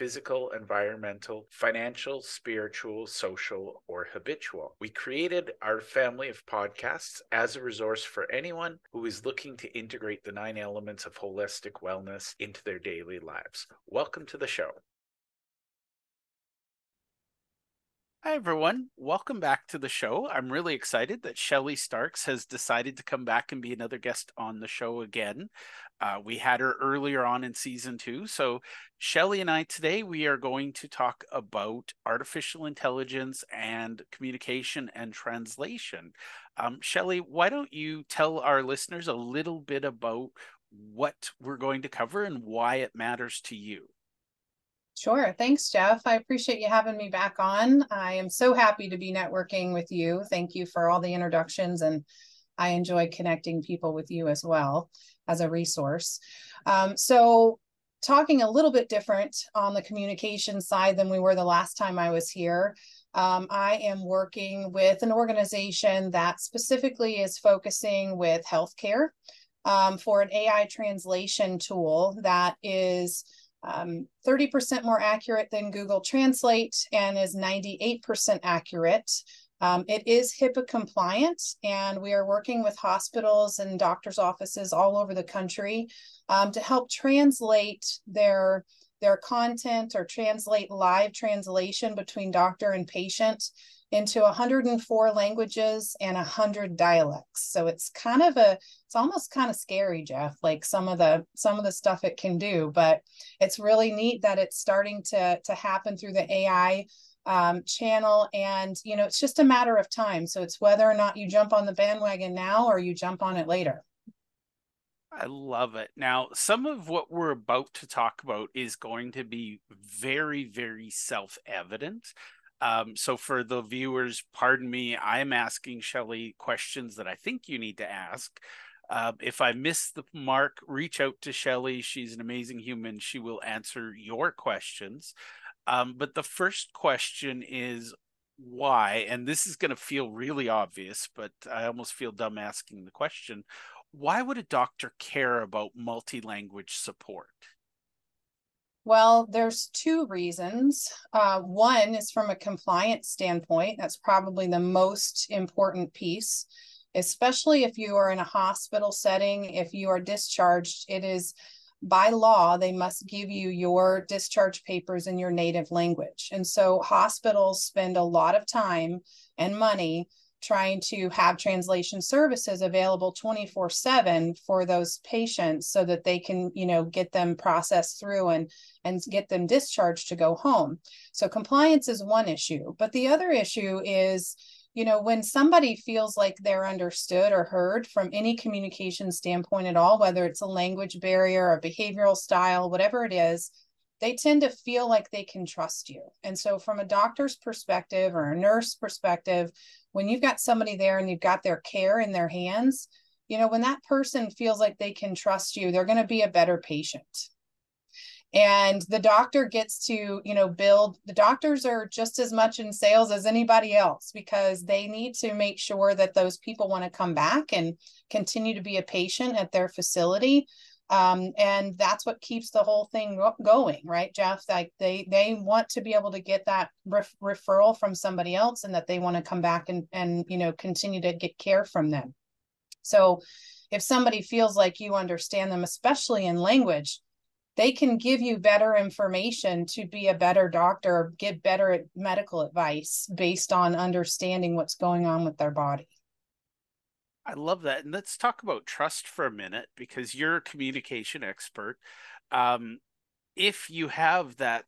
physical, environmental, financial, spiritual, social, or habitual. We created our family of podcasts as a resource for anyone who is looking to integrate the nine elements of holistic wellness into their daily lives. Welcome to the show. Hi, everyone. Welcome back to the show. I'm really excited that Shelly Starks has decided to come back and be another guest on the show again. Uh, we had her earlier on in season two. So, Shelly and I today, we are going to talk about artificial intelligence and communication and translation. Um, Shelly, why don't you tell our listeners a little bit about what we're going to cover and why it matters to you? Sure. Thanks, Jeff. I appreciate you having me back on. I am so happy to be networking with you. Thank you for all the introductions, and I enjoy connecting people with you as well as a resource. Um, so, talking a little bit different on the communication side than we were the last time I was here. Um, I am working with an organization that specifically is focusing with healthcare um, for an AI translation tool that is um, 30% more accurate than Google Translate and is 98% accurate. Um, it is HIPAA compliant, and we are working with hospitals and doctors' offices all over the country um, to help translate their their content or translate live translation between doctor and patient into 104 languages and 100 dialects. So it's kind of a it's almost kind of scary jeff like some of the some of the stuff it can do but it's really neat that it's starting to to happen through the ai um, channel. And you know it's just a matter of time. So it's whether or not you jump on the bandwagon now or you jump on it later I love it. Now, some of what we're about to talk about is going to be very, very self evident. Um, so for the viewers, pardon me, I'm asking Shelly questions that I think you need to ask. Uh, if I miss the mark, reach out to Shelly. She's an amazing human. She will answer your questions. Um, but the first question is why, and this is going to feel really obvious, but I almost feel dumb asking the question. Why would a doctor care about multi language support? Well, there's two reasons. Uh, one is from a compliance standpoint. That's probably the most important piece, especially if you are in a hospital setting. If you are discharged, it is by law, they must give you your discharge papers in your native language. And so hospitals spend a lot of time and money trying to have translation services available 24 7 for those patients so that they can you know get them processed through and and get them discharged to go home so compliance is one issue but the other issue is you know when somebody feels like they're understood or heard from any communication standpoint at all whether it's a language barrier a behavioral style whatever it is they tend to feel like they can trust you. And so, from a doctor's perspective or a nurse perspective, when you've got somebody there and you've got their care in their hands, you know, when that person feels like they can trust you, they're going to be a better patient. And the doctor gets to, you know, build the doctors are just as much in sales as anybody else because they need to make sure that those people want to come back and continue to be a patient at their facility um, and that's what keeps the whole thing going right jeff? Like they they want to be able to get that ref- referral from somebody else and that they want to come back and and you know continue to get care from them. So if somebody feels like you understand them especially in language they can give you better information to be a better doctor give better medical advice based on understanding what's going on with their body I love that. And let's talk about trust for a minute because you're a communication expert. Um, if you have that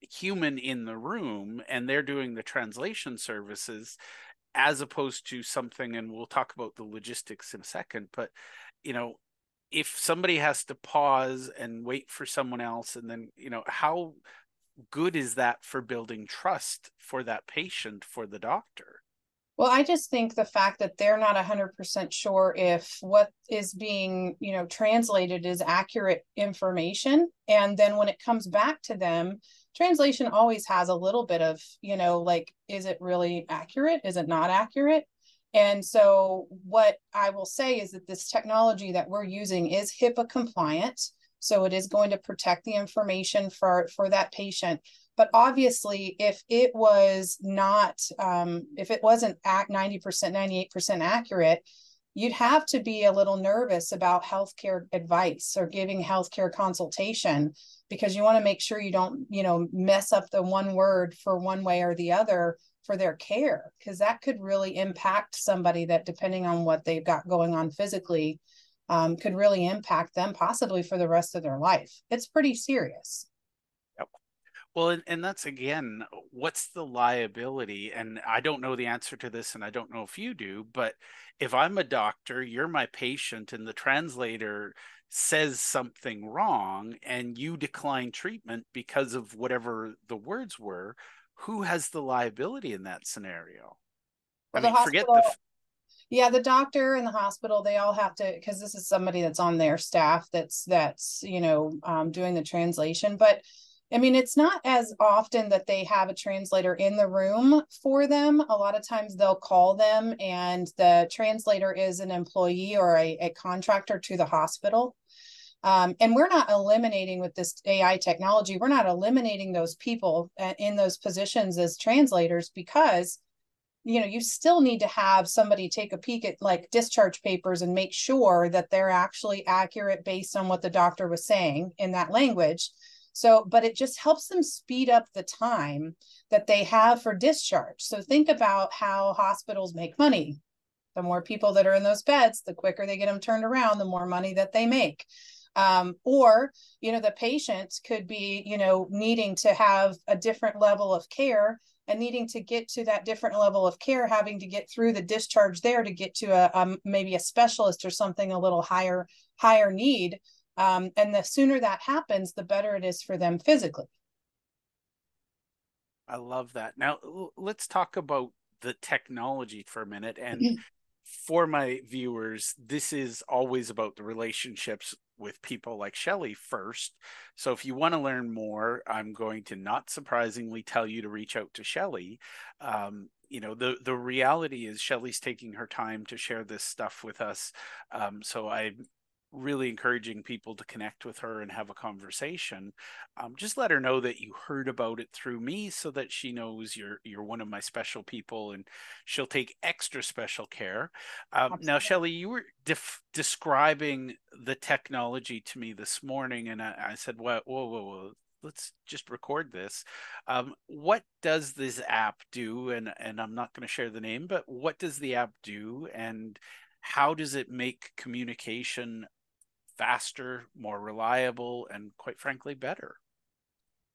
human in the room and they're doing the translation services, as opposed to something, and we'll talk about the logistics in a second, but you know, if somebody has to pause and wait for someone else and then you know how good is that for building trust for that patient for the doctor well i just think the fact that they're not 100% sure if what is being you know translated is accurate information and then when it comes back to them translation always has a little bit of you know like is it really accurate is it not accurate and so, what I will say is that this technology that we're using is HIPAA compliant. So, it is going to protect the information for, for that patient. But obviously, if it was not, um, if it wasn't at 90%, 98% accurate, you'd have to be a little nervous about healthcare advice or giving healthcare consultation because you want to make sure you don't, you know, mess up the one word for one way or the other for their care because that could really impact somebody that depending on what they've got going on physically um, could really impact them possibly for the rest of their life it's pretty serious. Well and, and that's again what's the liability and i don't know the answer to this and i don't know if you do but if i'm a doctor you're my patient and the translator says something wrong and you decline treatment because of whatever the words were who has the liability in that scenario? Well, I mean, forget the. Yeah, the doctor and the hospital, they all have to because this is somebody that's on their staff that's that's you know um, doing the translation. But I mean, it's not as often that they have a translator in the room for them. A lot of times they'll call them, and the translator is an employee or a, a contractor to the hospital. Um, and we're not eliminating with this AI technology, we're not eliminating those people uh, in those positions as translators because you know you still need to have somebody take a peek at like discharge papers and make sure that they're actually accurate based on what the doctor was saying in that language so but it just helps them speed up the time that they have for discharge. So think about how hospitals make money. The more people that are in those beds the quicker they get them turned around the more money that they make. Um, or you know the patient could be you know needing to have a different level of care and needing to get to that different level of care having to get through the discharge there to get to a, a maybe a specialist or something a little higher higher need um, and the sooner that happens the better it is for them physically i love that now let's talk about the technology for a minute and mm-hmm. for my viewers, this is always about the relationships with people like Shelly first. So if you want to learn more, I'm going to not surprisingly tell you to reach out to Shelly. Um, you know, the the reality is Shelly's taking her time to share this stuff with us. Um, so I really encouraging people to connect with her and have a conversation um, just let her know that you heard about it through me so that she knows you're you're one of my special people and she'll take extra special care. Um, now shelly you were def- describing the technology to me this morning and i, I said whoa, whoa whoa whoa let's just record this. Um, what does this app do? And and i'm not going to share the name but what does the app do and how does it make communication faster, more reliable, and quite frankly, better?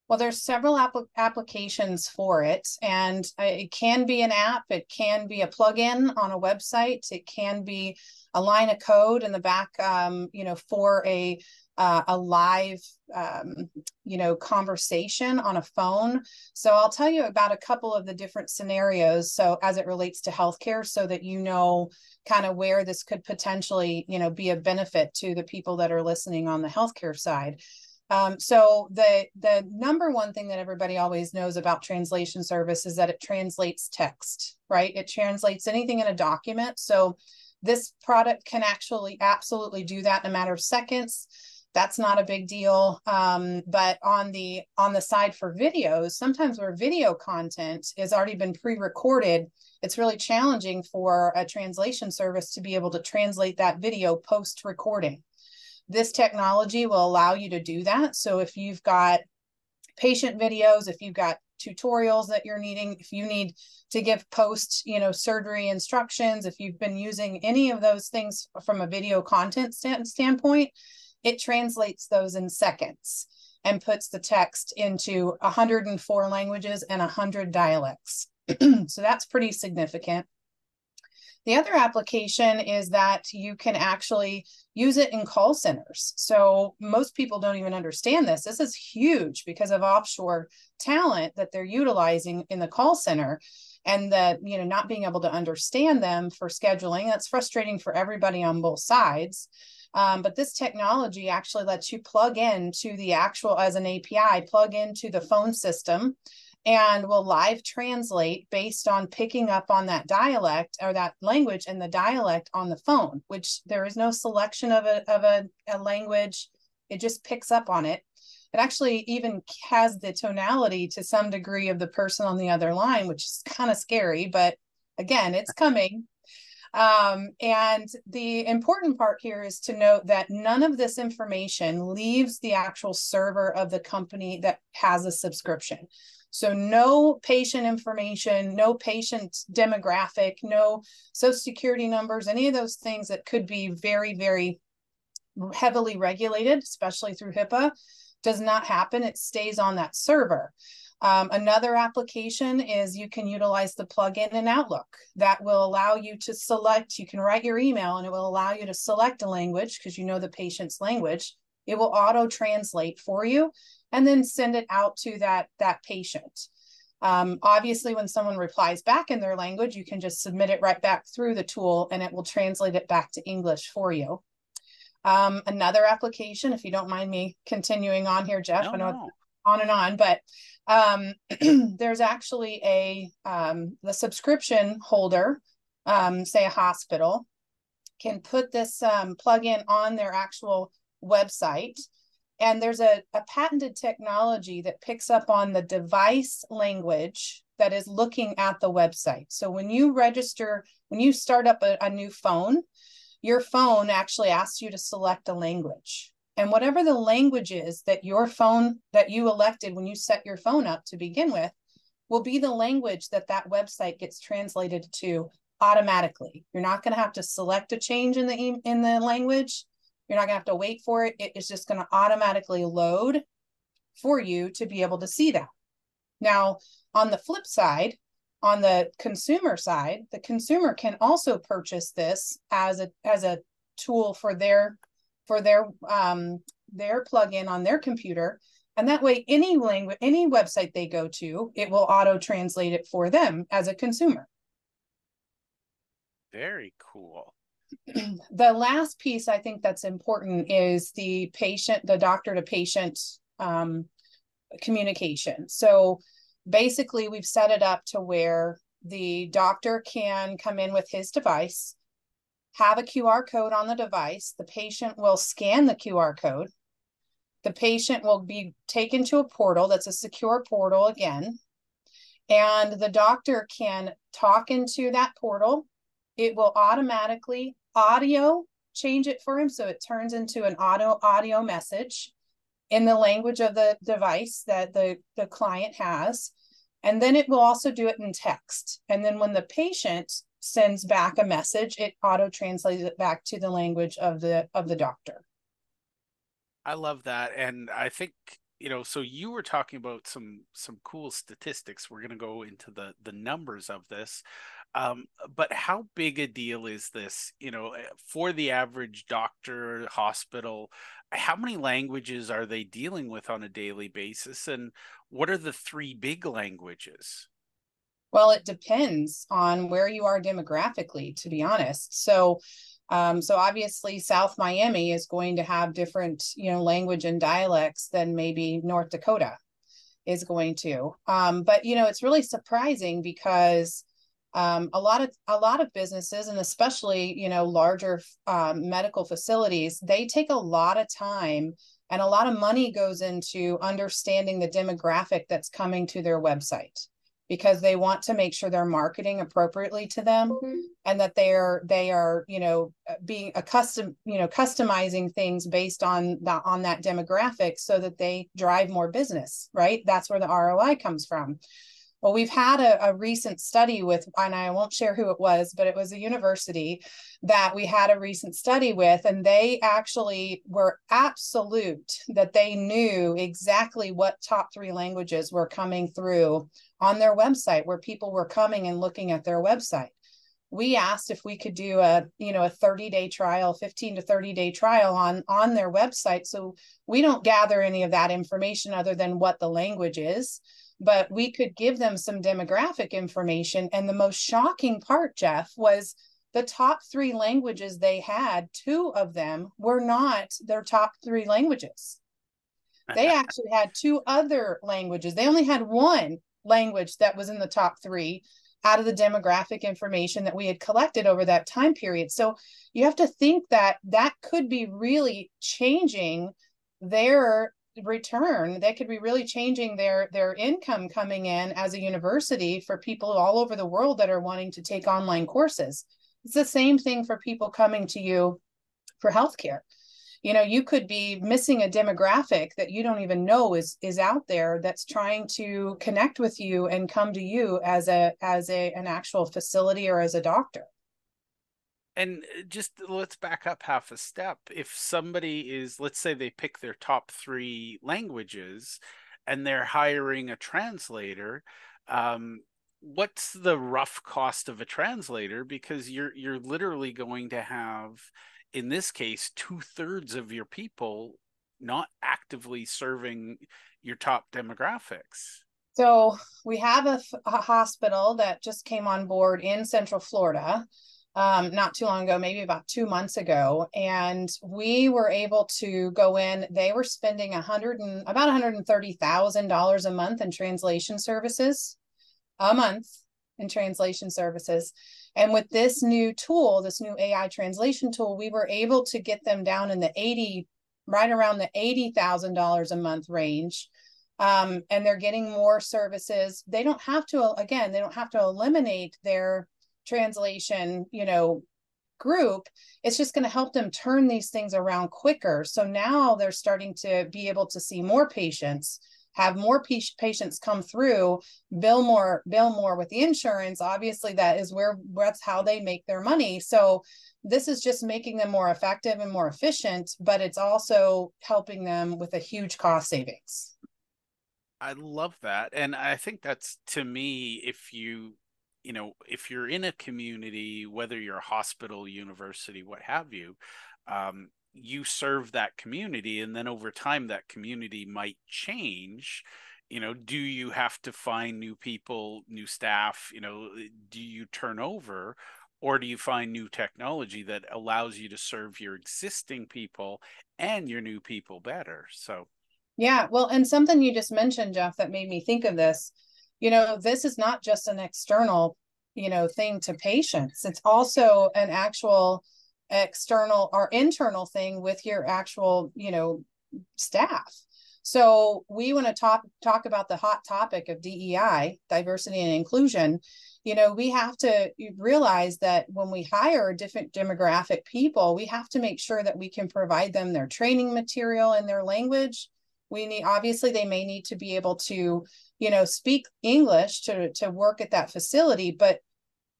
Well, there's several app- applications for it, and it can be an app. It can be a plugin on a website. It can be a line of code in the back, um, you know, for a uh, a live, um, you know, conversation on a phone. So I'll tell you about a couple of the different scenarios. So as it relates to healthcare, so that you know kind of where this could potentially, you know, be a benefit to the people that are listening on the healthcare side. Um, so the the number one thing that everybody always knows about translation service is that it translates text, right? It translates anything in a document. So this product can actually absolutely do that in a matter of seconds that's not a big deal. Um, but on the on the side for videos sometimes where video content has already been pre-recorded it's really challenging for a translation service to be able to translate that video post recording this technology will allow you to do that. So if you've got patient videos if you've got tutorials that you're needing if you need to give post you know surgery instructions if you've been using any of those things from a video content stand, standpoint it translates those in seconds and puts the text into 104 languages and 100 dialects. so that's pretty significant. The other application is that you can actually use it in call centers. So most people don't even understand this. This is huge because of offshore talent that they're utilizing in the call center and that you know not being able to understand them for scheduling that's frustrating for everybody on both sides um, but this technology actually lets you plug in to the actual as an api plug into the phone system and will live translate based on picking up on that dialect or that language and the dialect on the phone which there is no selection of a, of a, a language it just picks up on it it actually even has the tonality to some degree of the person on the other line, which is kind of scary, but again, it's coming. Um, and the important part here is to note that none of this information leaves the actual server of the company that has a subscription. So, no patient information, no patient demographic, no social security numbers, any of those things that could be very, very heavily regulated, especially through HIPAA, does not happen. It stays on that server. Um, another application is you can utilize the plugin in Outlook that will allow you to select, you can write your email and it will allow you to select a language because you know the patient's language. It will auto translate for you and then send it out to that, that patient. Um, obviously, when someone replies back in their language, you can just submit it right back through the tool and it will translate it back to English for you. Um, another application, if you don't mind me continuing on here, Jeff, no, I know no. on and on, but um, there's actually a um, the subscription holder, um, say a hospital, can put this um, plugin on their actual website. And there's a, a patented technology that picks up on the device language that is looking at the website. So when you register, when you start up a, a new phone, your phone actually asks you to select a language. And whatever the language is that your phone that you elected when you set your phone up to begin with will be the language that that website gets translated to automatically. You're not going to have to select a change in the in the language. You're not going to have to wait for it. It is just going to automatically load for you to be able to see that. Now, on the flip side, on the consumer side, the consumer can also purchase this as a as a tool for their for their um, their plugin on their computer, and that way, any language, any website they go to, it will auto translate it for them as a consumer. Very cool. the last piece I think that's important is the patient, the doctor to patient um, communication. So basically we've set it up to where the doctor can come in with his device have a QR code on the device. The patient will scan the QR code. The patient will be taken to a portal that's a secure portal again. And the doctor can talk into that portal. It will automatically audio change it for him. So it turns into an auto audio message in the language of the device that the, the client has. And then it will also do it in text. And then when the patient sends back a message, it auto translates it back to the language of the of the doctor. I love that. And I think you know so you were talking about some some cool statistics we're going to go into the the numbers of this um, but how big a deal is this you know eh, for the average doctor hospital how many languages are they dealing with on a daily basis and what are the three big languages well it depends on where you are demographically to be honest. So um, so obviously south miami is going to have different you know language and dialects than maybe north dakota is going to. Um, but you know it's really surprising because um, a lot of a lot of businesses and especially you know larger um, medical facilities they take a lot of time and a lot of money goes into understanding the demographic that's coming to their website because they want to make sure they're marketing appropriately to them mm-hmm. and that they are they are you know being accustomed you know customizing things based on that on that demographic so that they drive more business right that's where the roi comes from well, we've had a, a, recent study with, and I won't share who it was, but it was a university that we had a recent study with, and they actually were absolute that they knew exactly what top three languages were coming through on their website, where people were coming and looking at their website. we asked if we could do a you know a 30 day trial 15 to 30 day trial on on their website so we don't gather any of that information other than what the language is but we could give them some demographic information. And the most shocking part jeff was the top three languages they had two of them were not their top three languages. They actually had two other languages. They only had one language that was in the top three out of the demographic information that we had collected over that time period. So you have to think that that could be really changing their return that could be really changing their their income coming in as a university for people all over the world that are wanting to take online courses. It's the same thing for people coming to you for healthcare. You know you could be missing a demographic that you don't even know is is out there that's trying to connect with you and come to you as a as a an actual facility or as a doctor and uh, just let's back up half a step if somebody is let's say they pick their top three languages and they're hiring a translator um, what's the rough cost of a translator because you're you're literally going to have in this case, two thirds of your people not actively serving your top demographics. So we have a, a hospital that just came on board in Central Florida. Um, not too long ago, maybe about two months ago, and we were able to go in. They were spending a hundred and about one hundred and thirty thousand dollars a month in translation services, a month in translation services, and with this new tool, this new AI translation tool, we were able to get them down in the 80, right around the $80,000 a month range. Um, and they're getting more services. They don't have to, again, they don't have to eliminate their translation, you know, group. It's just going to help them turn these things around quicker. So now they're starting to be able to see more patients have more patients come through, bill more, bill more with the insurance. Obviously, that is where that's how they make their money. So this is just making them more effective and more efficient, but it's also helping them with a huge cost savings. I love that. And I think that's to me, if you you know if you're in a community whether you're a hospital university what have you um, you serve that community and then over time that community might change. You know do you have to find new people new staff? You know do you turn over or do you find new technology that allows you to serve your existing people and your new people better? So yeah well and something you just mentioned jeff that made me think of this you know this is not just an external you know thing to patients it's also an actual external or internal thing with your actual you know staff so we want to talk talk about the hot topic of DEI, diversity and inclusion. You know, we have to realize that when we hire different demographic people, we have to make sure that we can provide them their training material and their language. We need obviously they may need to be able to, you know, speak English to to work at that facility, but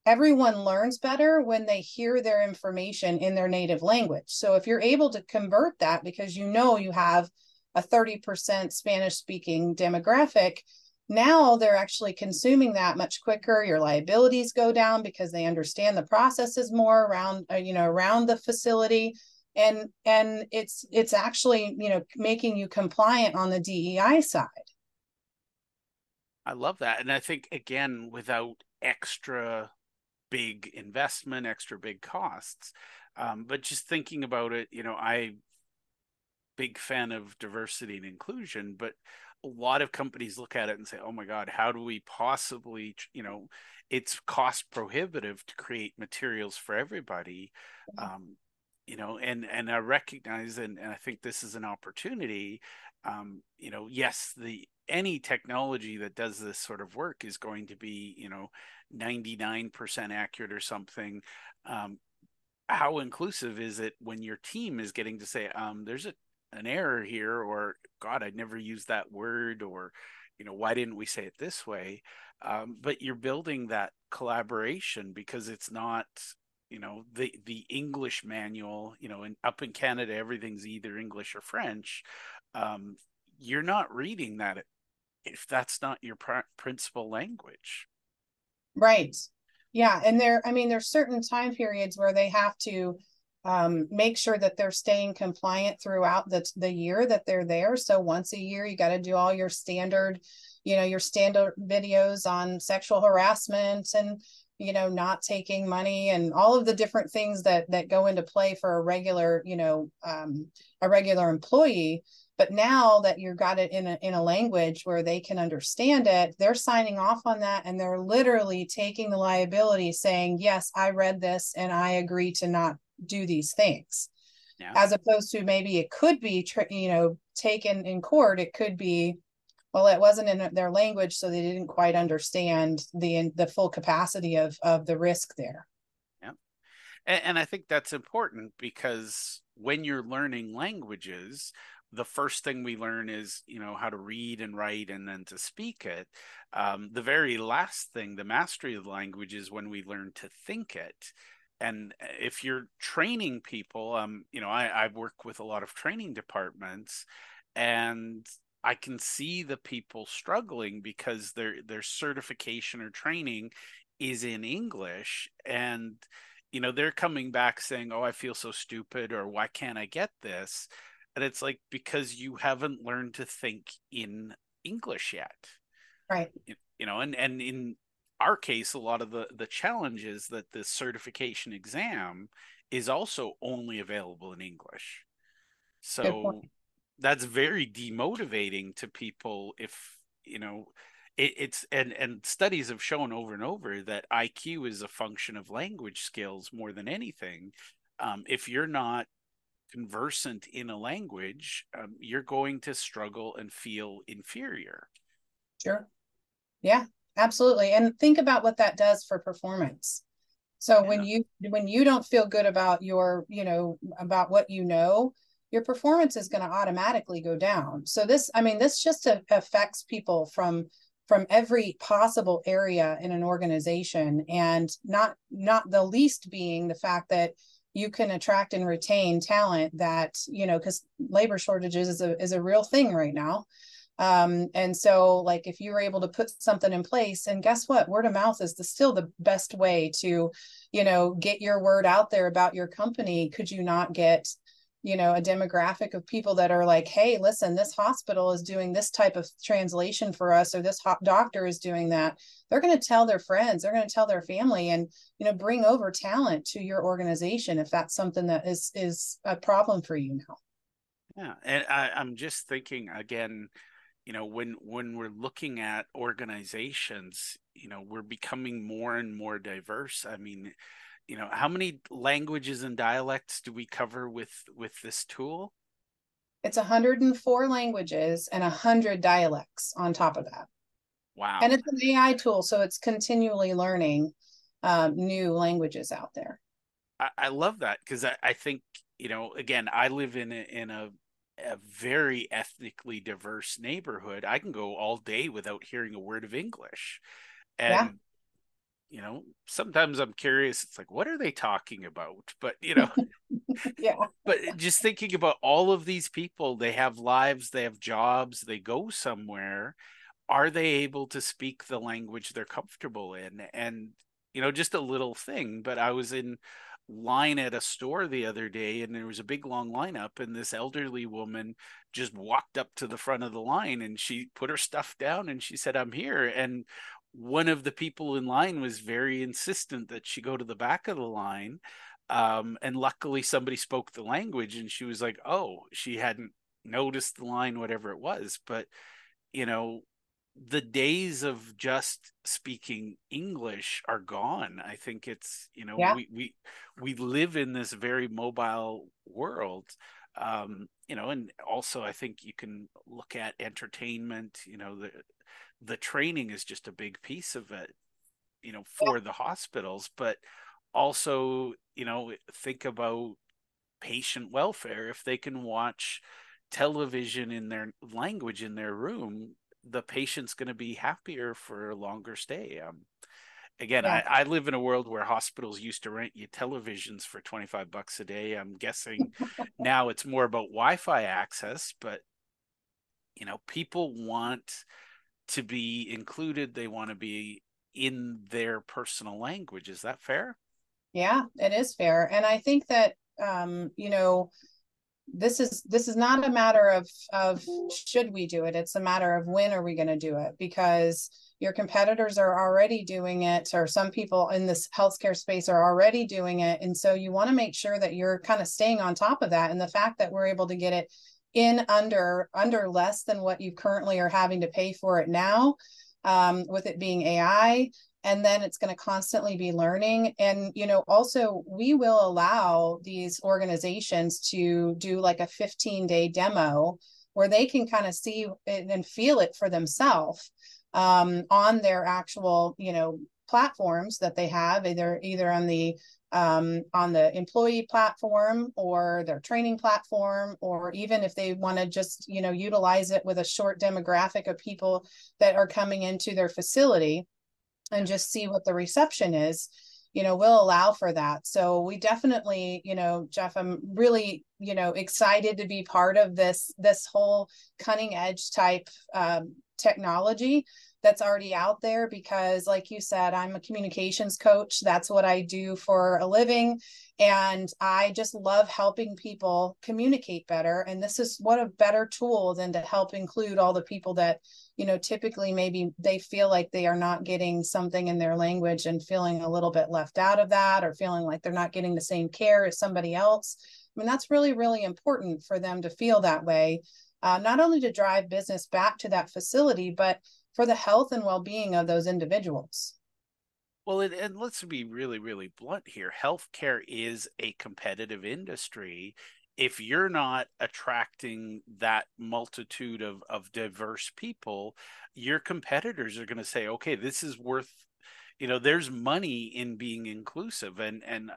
everyone learns better when they hear their information in their native language. So if you're able to convert that because you know you have a 30% Spanish speaking demographic, now they're actually consuming that much quicker your liabilities go down because they understand the processes more around uh, you know around the facility and and it's it's actually you know making you compliant on the DEI side I love that and I think again without extra big investment, extra big costs. Um, but just thinking about it, you know, I big fan of diversity and inclusion, but a lot of companies look at it and say, "Oh my God, how do we possibly, you know, it's cost prohibitive to create materials for everybody." Mm-hmm. Um, you know, and and I recognize and, and I think this is an opportunity. Um, you know, yes, the any technology that does this sort of work is going to be, you know, 99% accurate or something um, how inclusive is it when your team is getting to say um, there's a an error here or god i'd never used that word or you know why didn't we say it this way um, but you're building that collaboration because it's not you know the the english manual you know and up in canada everything's either english or french um, you're not reading that if that's not your pr- principal language Right. Yeah, and there, I mean, there's certain time periods where they have to um, make sure that they're staying compliant throughout the the year that they're there. So once a year, you got to do all your standard, you know, your standard videos on sexual harassment and you know not taking money and all of the different things that that go into play for a regular you know um, a regular employee but now that you've got it in a, in a language where they can understand it they're signing off on that and they're literally taking the liability saying yes i read this and i agree to not do these things yeah. as opposed to maybe it could be you know taken in court it could be well it wasn't in their language so they didn't quite understand the the full capacity of of the risk there. Yeah and, and i think that's important because when you're learning languages the first thing we learn is you know how to read and write and then to speak it. Um, the very last thing the mastery of the language is when we learn to think it. And if you're training people um, you know I, I work with a lot of training departments and I can see the people struggling because their their certification or training is in English and you know they're coming back saying oh I feel so stupid or why can't I get this? And it's like because you haven't learned to think in English yet. Right. You know and and in our case a lot of the the challenge is that the certification exam is also only available in English. So that's very demotivating to people if you know it, it's and and studies have shown over and over that iq is a function of language skills more than anything. Um, if you're not conversant in a language um, you're going to struggle and feel inferior. Sure. Yeah absolutely and think about what that does for performance. So yeah. when you when you don't feel good about your you know about what you know your performance is going to automatically go down. So this i mean this just affects people from from every possible area in an organization and not not the least being the fact that you can attract and retain talent that you know because labor shortages is a is a real thing right now. Um, and so like if you were able to put something in place and guess what? Word of mouth is the, still the best way to you know get your word out there about your company. Could you not get you know a demographic of people that are like hey listen this hospital is doing this type of translation for us or this doctor is doing that. They're going to tell their friends they're going to tell their family and you know bring over talent to your organization if that's something that is is a problem for you now. Yeah and I, i'm just thinking again you know when when we're looking at organizations you know we're becoming more and more diverse. I mean you know how many languages and dialects do we cover with with this tool? It's 104 languages and 100 dialects on top of that. Wow. And it's an ai tool so it's continually learning um, new languages out there. I, I love that because I, I think you know again i live in a, in a a very ethnically diverse neighborhood. I can go all day without hearing a word of english. And yeah you know sometimes i'm curious it's like what are they talking about? But you know yeah. but just thinking about all of these people they have lives they have jobs they go somewhere. Are they able to speak the language they're comfortable in? And you know just a little thing but i was in line at a store the other day and there was a big long lineup and this elderly woman just walked up to the front of the line and she put her stuff down and she said i'm here. And one of the people in line was very insistent that she go to the back of the line um, and luckily somebody spoke the language and she was like oh she hadn't noticed the line whatever it was but you know the days of just speaking english are gone i think it's you know yeah. we we we live in this very mobile world um you know and also i think you can look at entertainment you know the the training is just a big piece of it you know for the hospitals but also you know think about patient welfare. If they can watch television in their language in their room the patient's going to be happier for a longer stay. Um, again yeah. I, I live in a world where hospitals used to rent you televisions for 25 bucks a day. I'm guessing now it's more about wi-fi access but you know people want to be included they want to be in their personal language. Is that fair? Yeah, it is fair. And I think that um, you know, this is this is not a matter of of should we do it. It's a matter of when are we going to do it because your competitors are already doing it or some people in this healthcare space are already doing it and so you want to make sure that you're kind of staying on top of that and the fact that we're able to get it in under under less than what you currently are having to pay for it now um, with it being ai and then it's going to constantly be learning. And you know also we will allow these organizations to do like a 15 day demo where they can kind of see and feel it for themselves um, on their actual you know platforms that they have either either on the um, on the employee platform or their training platform or even if they want to just you know utilize it with a short demographic of people that are coming into their facility and just see what the reception is you know we'll allow for that. So we definitely you know jeff i'm really you know excited to be part of this this whole cutting edge type um, technology that's already out there because like you said i'm a communications coach. That's what i do for a living. And i just love helping people communicate better. And this is what a better tool than to help include all the people that you know typically maybe they feel like they are not getting something in their language and feeling a little bit left out of that or feeling like they're not getting the same care as somebody else. I mean that's really really important for them to feel that way uh, not only to drive business back to that facility but for the health and well-being of those individuals well, and, and, let's be really, really blunt here. Healthcare is a competitive industry, if you're not attracting that multitude of, of diverse people, your competitors are going to say, okay, this is worth, you know, there's money in being inclusive. And, and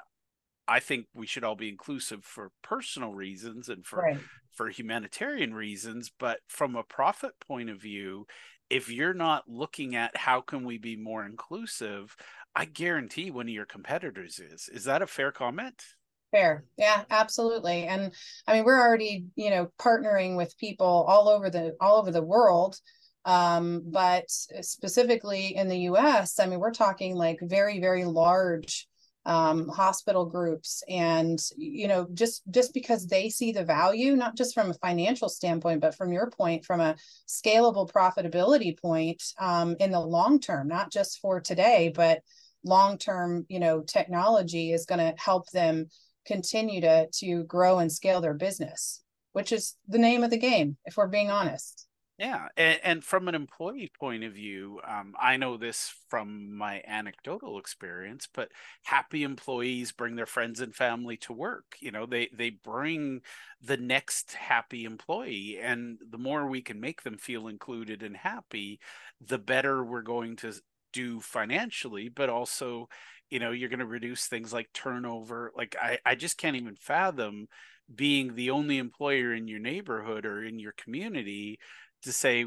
I think we should all be inclusive for personal reasons and for, right. for humanitarian reasons. But from a profit point of view, if you're not looking at how can we be more inclusive, I guarantee one of your competitors is. Is that a fair comment? Fair. Yeah, absolutely. And I mean, we're already, you know, partnering with people all over the all over the world. Um, but specifically in the US, I mean, we're talking like very, very large um, hospital groups and you know just just because they see the value not just from a financial standpoint but from your point from a scalable profitability point um, in the long term not just for today but long term you know technology is going to help them continue to to grow and scale their business which is the name of the game if we're being honest yeah and, and from an employee point of view um, i know this from my anecdotal experience but happy employees bring their friends and family to work you know they they bring the next happy employee and the more we can make them feel included and happy the better we're going to do financially but also you know you're going to reduce things like turnover like i i just can't even fathom being the only employer in your neighborhood or in your community to say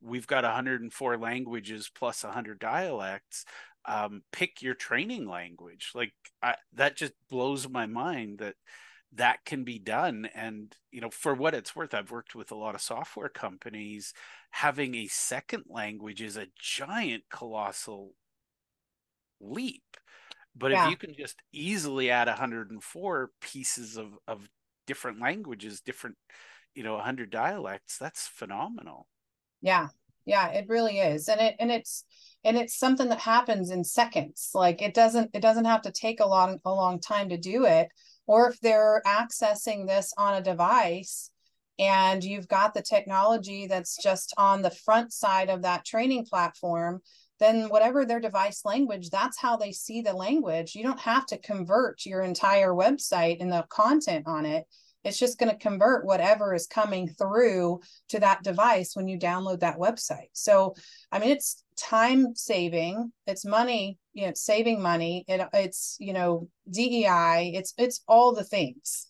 we've got 104 languages plus 100 dialects um, pick your training language. Like I, that just blows my mind that that can be done. And you know for what it's worth i've worked with a lot of software companies having a second language is a giant colossal leap. But yeah. if you can just easily add 104 pieces of, of different languages, different, you know, 100 dialects, that's phenomenal. Yeah. Yeah, it really is. And it and it's and it's something that happens in seconds. Like it doesn't it doesn't have to take a long a long time to do it. Or if they're accessing this on a device and you've got the technology that's just on the front side of that training platform then whatever their device language, that's how they see the language. You don't have to convert your entire website and the content on it. It's just going to convert whatever is coming through to that device when you download that website. So, I mean, it's time saving, it's money, you know, saving money, it, it's, you know, DEI, it's, it's all the things.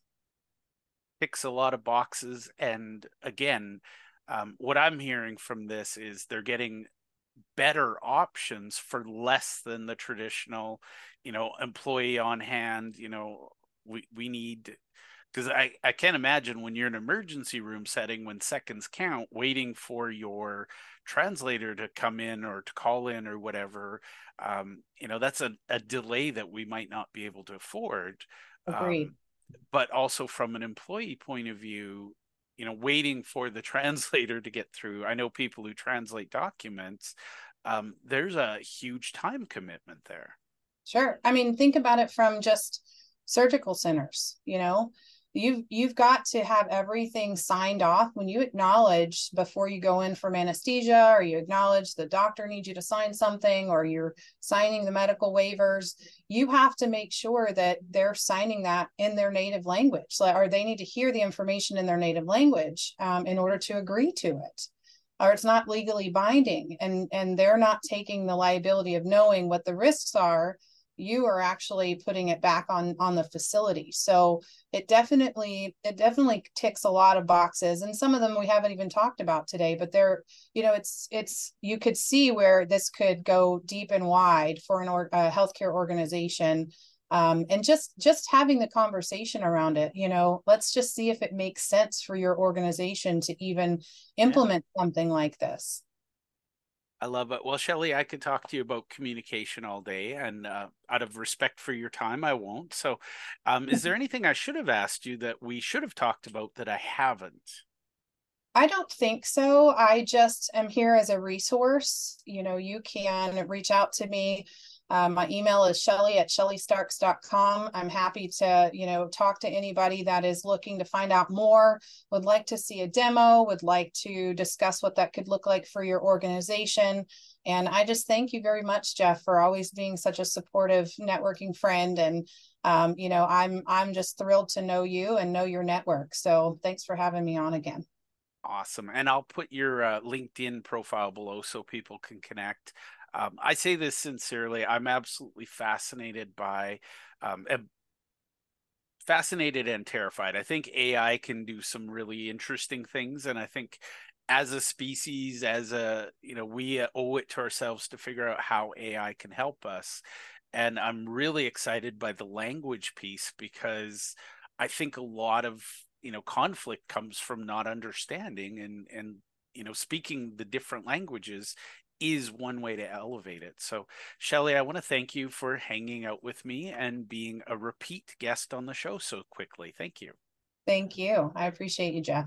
Ticks a lot of boxes. And again, um, what I'm hearing from this is they're getting better options for less than the traditional you know employee on hand you know we we need because I, I can't imagine when you're in an emergency room setting when seconds count waiting for your translator to come in or to call in or whatever um, you know that's a, a delay that we might not be able to afford Agreed. Um, but also from an employee point of view you know waiting for the translator to get through i know people who translate documents um, there's a huge time commitment there. Sure. I mean think about it from just surgical centers you know you've you've got to have everything signed off. When you acknowledge before you go in for anesthesia or you acknowledge the doctor needs you to sign something or you're signing the medical waivers you have to make sure that they're signing that in their native language. Or they need to hear the information in their native language um, in order to agree to it. Or it's not legally binding and and they're not taking the liability of knowing what the risks are you are actually putting it back on on the facility so it definitely it definitely ticks a lot of boxes and some of them we haven't even talked about today but they're you know it's it's you could see where this could go deep and wide for an or, a healthcare organization um, and just just having the conversation around it you know let's just see if it makes sense for your organization to even implement yeah. something like this I love it. Well, Shelly, I could talk to you about communication all day, and uh, out of respect for your time, I won't. So, um, is there anything I should have asked you that we should have talked about that I haven't? I don't think so. I just am here as a resource. You know, you can reach out to me um, my email is shelly at shellystarks.com. I'm happy to, you know, talk to anybody that is looking to find out more, would like to see a demo, would like to discuss what that could look like for your organization. And I just thank you very much, Jeff, for always being such a supportive networking friend. And um, you know, I'm I'm just thrilled to know you and know your network. So thanks for having me on again. Awesome. And I'll put your uh, LinkedIn profile below so people can connect. Um, I say this sincerely. I'm absolutely fascinated by, um, fascinated and terrified. I think AI can do some really interesting things, and I think as a species, as a you know, we owe it to ourselves to figure out how AI can help us. And I'm really excited by the language piece because I think a lot of you know conflict comes from not understanding and and you know speaking the different languages is one way to elevate it. So, Shelly, I want to thank you for hanging out with me and being a repeat guest on the show so quickly. Thank you. Thank you. I appreciate you, Jeff.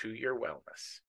to your wellness.